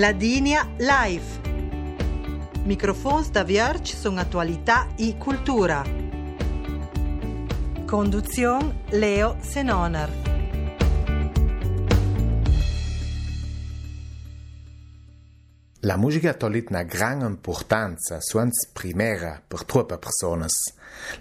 Ladinia Live. Microfons da Vierge sono attualità e cultura. Conduzione Leo Senoner. La musica tolit na gran importanza, suans primera, per troppe personas.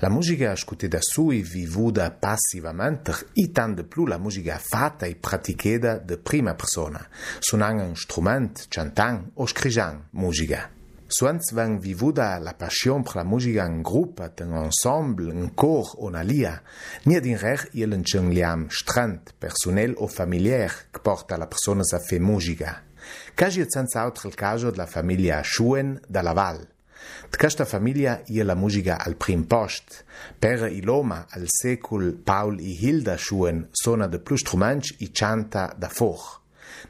La musica ascutida sui vivuda passivamente e tant de più la musica fatta e praticata de prima persona, suonando un strument, cantando o scrivendo musica. Suans vang vivuda la passion per la musica in gruppo, in ensemble, in cor o na lia, nia din rech ielen liam strand, personel o familiar, che porta la persona a fe musica. È senz'altro il caso della famiglia Schuen da Laval. De questa famiglia è la musica al prim post. Per l'oma al secol Paul e Hilda Schuen suona de più strumenti e canta da foch.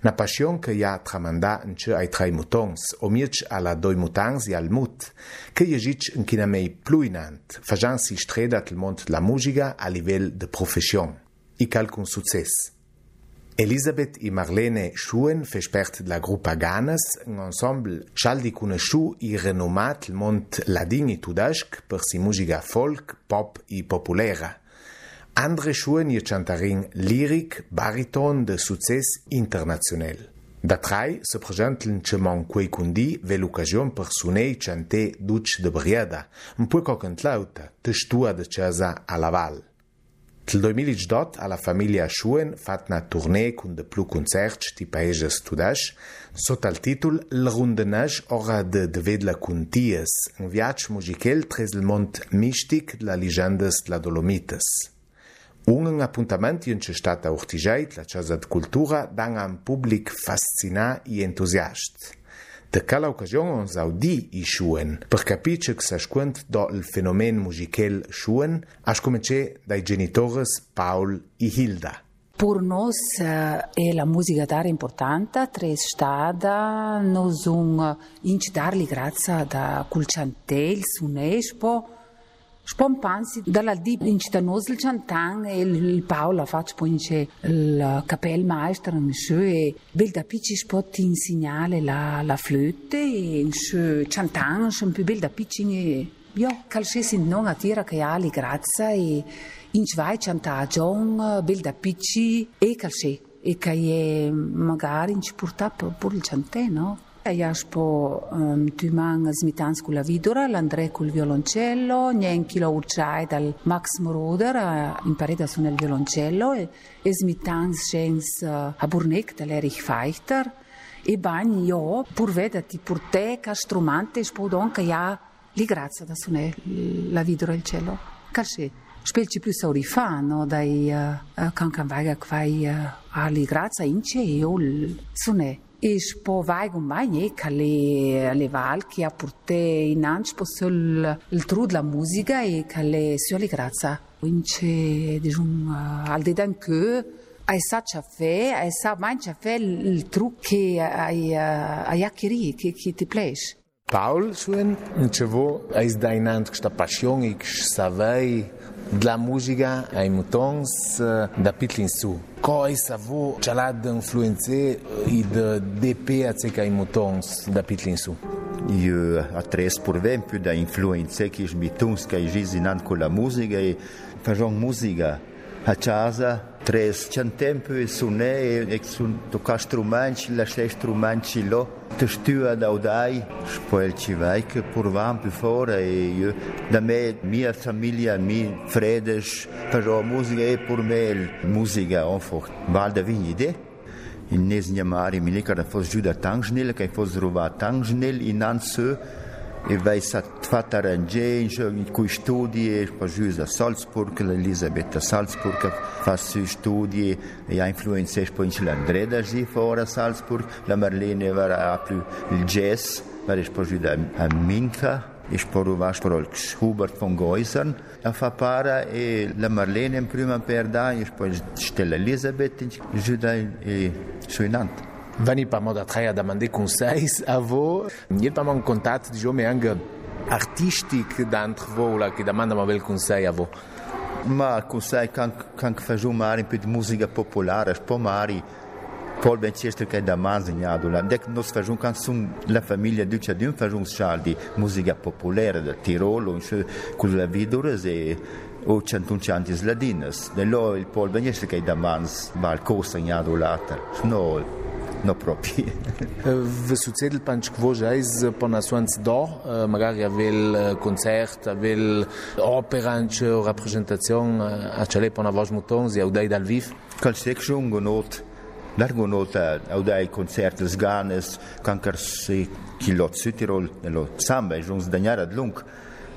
Na passion che ja tramanda in ce ai tre mutons, o mirc alla doi mutans e al mut, che jegic in kina mei pluinant, fajan si stredat il mont la musica a livel de profession. I calcun success. Elisabeth e Marlene Schuen versperrt la gruppa Ganas, un ensemble cialdi conosciu e renomat il mont ladin e tudasc per si musica folk, pop e populera. Andre Schuen e cantarin lyric, bariton de success internazional. Da trai se presentan cemon quei cundi ve l'occasione per sunei cante duc de briada, un po' cocant lauta, testua de casa a Laval. Til 2018 alla famiglia Schuen fat una tournée con de plus concerts di paesi studash sotto il titolo Il rundenage ora de devedla con ties, un viaggio musical tres il mont mistic de la legendas de la Dolomites. Un appuntamento in c'è stata urtigeit, la casa de cultura, dan un pubblic fascinat e entusiast. De cala occasione ons audi i Schuen, per capire che s'ascuent do il fenomen musical Schuen, as comencé dai genitores Paul e Hilda. Per noi è la musica tare importante, tre stata, noi un inci darli grazie da culciantel, sunespo, Spompansi dalla di incitanos il chantan e il Paolo faccio poi il capellmeister in scio e bel da picci spot insegnare la la flöte e in scio chantan un più bel da picci io calcesi non a tira che ali grazia e in zwei chantagion bel da picci e calce e che magari in ci porta pure il chantè no Jaš po um, Tuman Zmitans con la vidora, l'André col violoncello, neanche lo urciai dal Max Moroder a imparare a suonare il violoncello e, e Zmitans scens uh, a Burnek dall'Erich Feichter e bagni io pur veda ti pur te ca strumante spodon che ja li grazia da suonare la vidora e il cello. Calce spelci più saurifa, no, dai uh, uh, cancan vaiga quai uh, a li grazia ince e io suonare. E Ispo vaigo mai cale alle valchi a porte in anspo sul il tru della musica e cale sulle grazia. Vince diciamo eh, al dedan che hai sa ciaffè, hai sa mai ciaffè il tru che hai hai eh, acchiri che che ti piace. Paul suen cevo eis da inant questa passione che savei della musica ai mutons eh, da pitlin su. quand et ça vaut chalad influencé et de DP à ces caïmoutons d'apitlinsou. Eu atrás por exemplo da influência que os mitons que existem com a música e fazem música a casa trăiesc. Ce în timpul sune, sunt ca strumanci, la șle strumanci lo, te știu adaudai și pe el ceva, că purvam pe fără, eu, da me, mia familia, mi fredeș, pentru o muzică e pur mel, muzica, on focht, val da vin idee. In ne znjamari mi nekaj, da fos žuda tank žnel, kaj fos ruva tank žnel in nan se, e veio fazer arranjos com estudos para a juíza Salzburg, Elisabetta Salzburg, faz estudos e a ja influência para a Andreda de fora Salzburg, a Marlene era a plus jazz, para a juíza a Minka, ich porovaš prolks Hubert von Geusern, a fa para e la Marlene in prima perda, ich poi stella Elisabeth, giudai e suinante. Nantes Veni pa moda traia da mande conseis a vo, niet pa man contat di jo me anche artistic d'antre vo la che domanda ma bel consei a vo. Ma consei can can fagiu mari un po' di musica popolare, spo mari Paul Benchester che è da manzignato, la dec nos fagiun can sun la famiglia duce d'un fagiun schal di musica popolare del Tirolo, con la vidures e o centunciantis ladinas. Nello il Paul Benchester che è da manz va al costagnato l'altro. No, no proprio. V succedel panč kvožajz po nasuanc do, magari avel koncert, avel operanč, reprezentacion, a čele po na vož mutons, ja udaj dal viv. Kal sek šungo not, largo not udaj koncertes ganes, kankar se kilot Südtirol, nello samba, žungs danjara dlunk.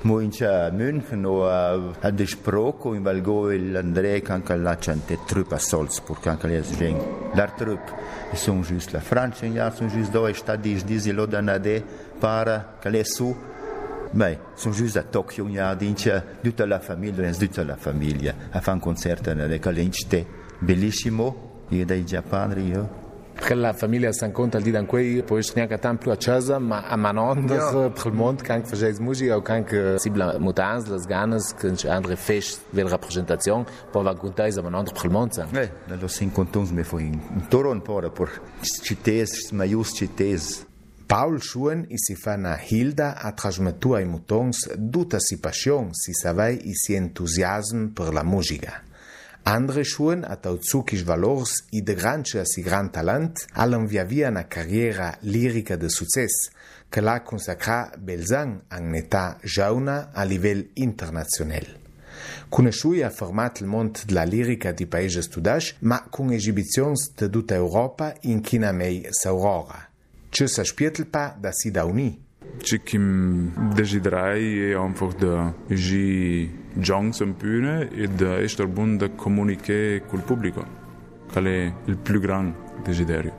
Moincha München o a de sproko in valgo il André kanka la chante trup a Salzburg kanka les veng. Lar trup e son just la Francia ja son just do e sta dis dis lo danade para kale su Beh, sono giusto a Tokyo, ja, dice tutta la famiglia, tutta la famiglia, a fare un concerto nelle calente, bellissimo, io dai Giappone, io. per la família Sant Conte, el dia d'en Cuei, pues, n'hi ha que tant plua xosa, ma, a manondes, yeah. per el món, quan que música, o quan que eh, si la mutants, les ganes, que ens han refeix de la representació, però van contar és a manondes el món, sant. Eh, los cinc contons me fui un toron por, por xites, maius xites. Paul Schuen i si fa na Hilda a transmetua i mutons duta si passion, si savai i si entusiasm la música. Andre Schuen a tauzukisch valors i de granche a si gran talent allen via via na carriera lirica de success, che la consacra Belzang an neta jauna a livell internazional. Conosciui ha format il mont de la lirica di paese studash, ma con esibizions de tutta Europa in China mei s'aurora. Ce sa spietelpa da si da uni. Desiderai est einfach de ji jongs bühne et de estar bun de communiquer col pubblico. Qual è il più gran desiderio.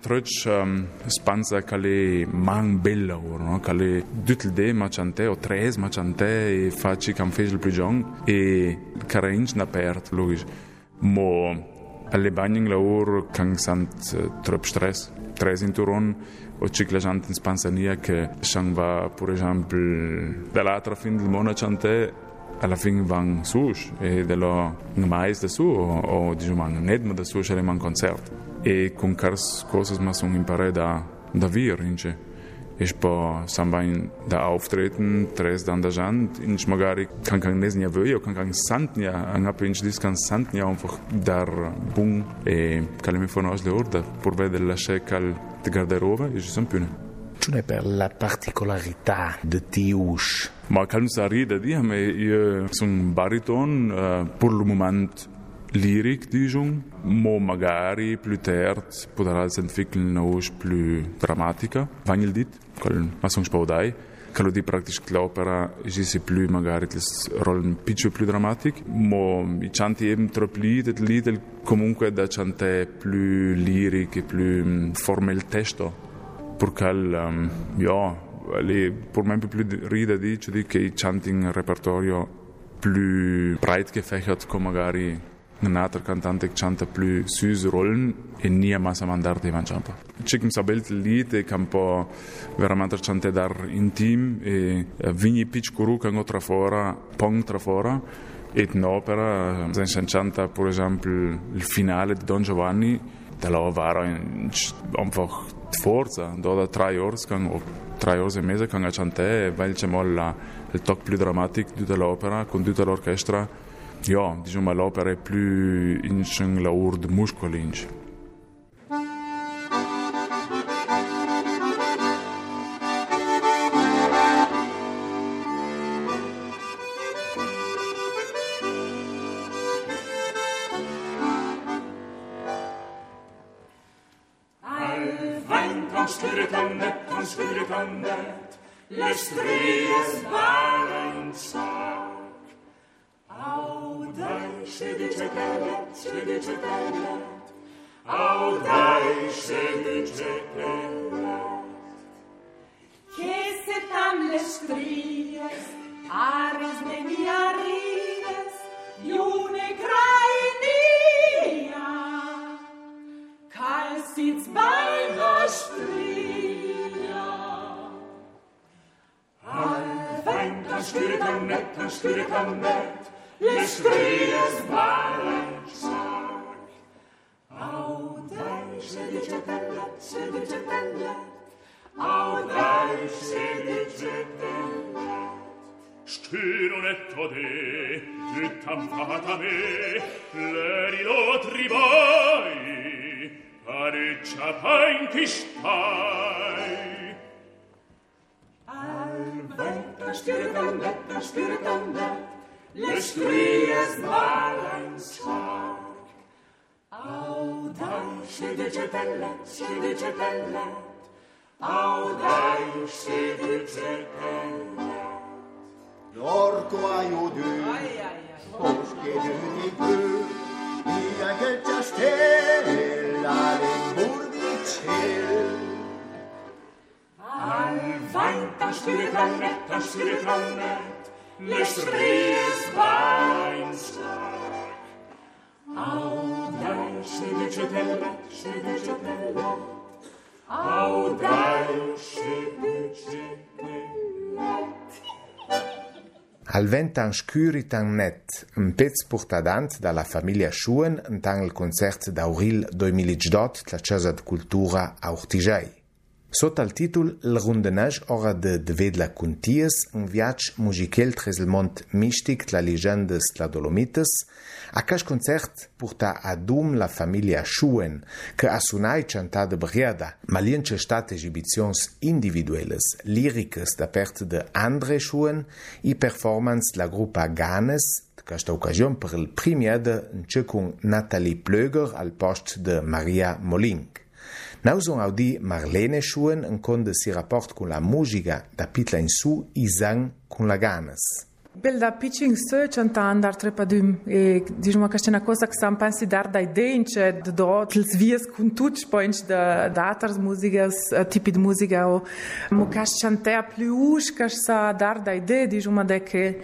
Troch um, spanza cale man bella ora, no? Cale dutel de machante o tres machante e faci cam fece il più jong e carinch na pert, logisch. Mo alle bagning la ur kan sant uh, trop stress. Tres in Turon o cic la gente in Spansania che va, per esempio, dall'altra fin del mondo chante alla fine van sus e dello mais da su o, o diciamo ned ma da su c'è man concert. E con cars cosas ma son impare da da vir ince ich po sambain da auftreten tres dan da jant in magari kan kan nesnia vöjo kan kan santnia an apo in dis kan santnia einfach dar bun e kalemi fonos le urda pur vedere la cal di garderobe e ci sono più. Ciune per la particolarità di Tiush. Ma io sono un bariton, eh, uh, per il momento lyrique, disons, ma magari più tard potrà sentire una voce più drammatica. Vangel dit, quel massung spaudai. Quello di praticamente l'opera esiste più magari il ruolo un piccio più drammatico, ma i canti eben troppo lì, il lied comunque da cante più liriche, più forme il testo. Perché, um, ja, lì, per me più rida dice che i canti in repertorio più breit gefächert come magari un altro cantante che canta più sui rollen e non niente a mandare di mangiare. C'è un bel lead che può veramente cantare intim e vigni piccolo che hanno tra fuori, pong tra fuori e un'opera, si canta per esempio il finale di Don Giovanni, da là un einfach die Forza, da da drei Jahre gegangen, ob drei e im Mese gegangen, cantare, weil ich il tocco più drammatico di tutta l'opera con tutta l'orchestra Ja, diciamo l'opera è più un lavoro di muscoli. Skyretandet, han skyretandet, le strie sballa in sal. sedice tenet, sedice tenet, audai sedice tenet. Che se tam le stries, aris de mia rides, iune crainia, calcits balno stria. Al venta scritam net, scritam net, les cries balanciar. Audai sedice tella, sedice tella, audai sedice tella. Stironetto de, gittam fata me, l'erilo tribai, pareccia pain ti stai. Al vento stiritanda, stiritanda, le kriez malen schrak. Au dai, shide cepellet, shide cepellet, au dai, shide cepellet. Norko aio du, porske du di bu, i a geltia stella le burdicel. Al vainta, shide trallet, shide trallet, stries balans stark. Au dai sedi getellet, sedi getellet, au dai sedi getellet. Al ventan scuritan net, un pezz portadant dalla famiglia Schuen entan il concert d'Auril 2018 la Casa de Cultura a Urtigei. Sot al titlul Îl rundenaj ora de dvedla cunties în viac muzichel trezelmont mistic tla legendas tla dolomitas, acaș concert purta adum la familia Schuen, că a sunai canta de briada, malien ce state egibicions individuelles, liricas da perte de Andre Schuen i performance la grupa Ganes, că asta ocazion per il primiada în ce cu Natalie Plöger al post de Maria Molink. Nauson audi Marlene Schuen en conde si rapport con la musica da pitla in su i sang con la ganas. Belda, pitching search antan dar trepa dym. E dizmo ca stena coisa que sam pensi dar dai denche de do tils vies kun tuc points de datars musigas de música o mo ca a plus ca sa dar dai de uma de que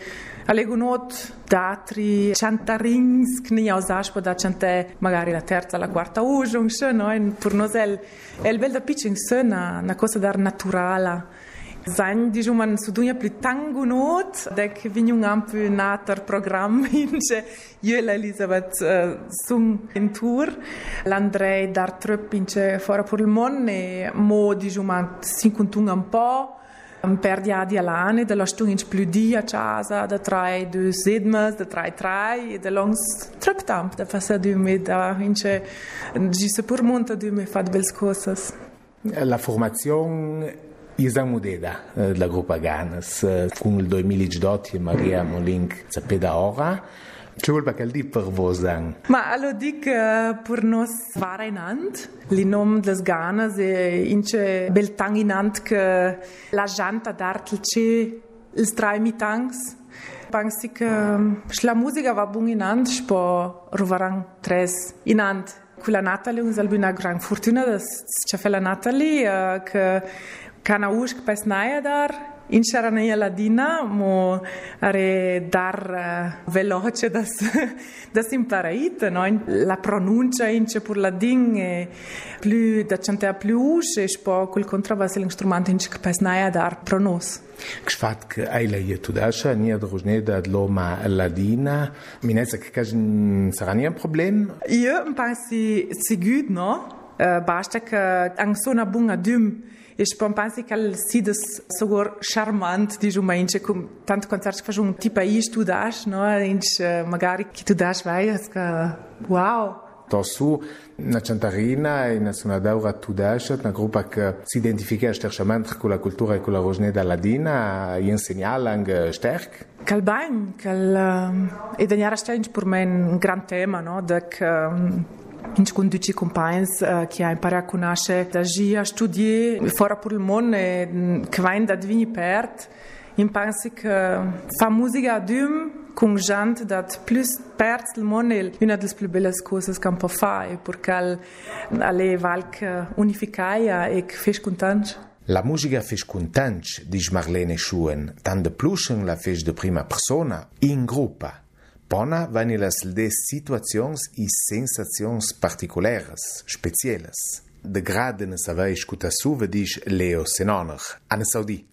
Allego not datri chantarings nem aus aspo da chante magari la terza la quarta usung schön no in turnosel el bel da pitching sena na coisa dar naturala Zanjih uman sudunja pli tangu not, dek vinjungam pli natar program inče jela Elizabeth uh, äh, sum in tur. L'Andrej dar tröp inče fora pulmon e mo dijuman sinkundungam po. Perdi adi alane, da lastung inč pli di a časa, da traj du sedmas, da traj traj, da longs tröp tam, da fasa du me, da inče, že se purmonta du me fat bels cosas. La formazione Isang Mudeda, la gruppa Ganes, con il 2018 Maria Molink, sapeda ora, Ce vuol che di per vos Ma allo dic uh, per nos vara inant, li nom des ganas e ince bel tang inant che la janta d'art ce il strai mitangs. Pensi che la musica va bun inant, spo rovarang tres inant. Quella Natalie uns albina gran fortuna ce fe la Natalie che kana ušk pesnaje dar in šarana ne je ladina, mu re dar eh, uh, veloce da, da si imparajte, no? In la pronuncia in c'è pur ladin e più da c'entea più usce, e spo quel contrabasso l'instrumento in c'è pesnaje dar pronos. Kšvat k ajla je tudaša, nije družne da dloma ladina. Mi ne znam, kažem, saranijem problem? Je, pa si, si gudno, e, basta che eh, angsona bunga dum Este pão que ele se dá sabor charmante, diz uma índia, é com tanto quanto sabes que faz um tipo aí, estudas, não é? Incha, eh, magari, que tu das, vai, é uau! Tosu, na Chantarina e na Sunadeura tu deixas, na grupa que se identifica esterchamente com a cultura e com a rosneda ladina e ensiná-la sterk? Cal bem, cal... E danhar a por mim um grande tema, não? De que... Inci con duci compagns uh, che ha imparato a conoscere da gia studiare fuori per il mondo e che va in da divini pert. In pensi che fa musica a dum con gente dat plus pert il mondo è una delle più belle cose che può fare perché alle valc unificare e che fes contenti La musica fes contenti, dice Marlene Schuen, tant de plus la fes de prima persona, in gruppa. Bona, weil elas de situações e sensações particulares, especiais. De grade ne vez escuta a suva Leo Senonach. an Saudi.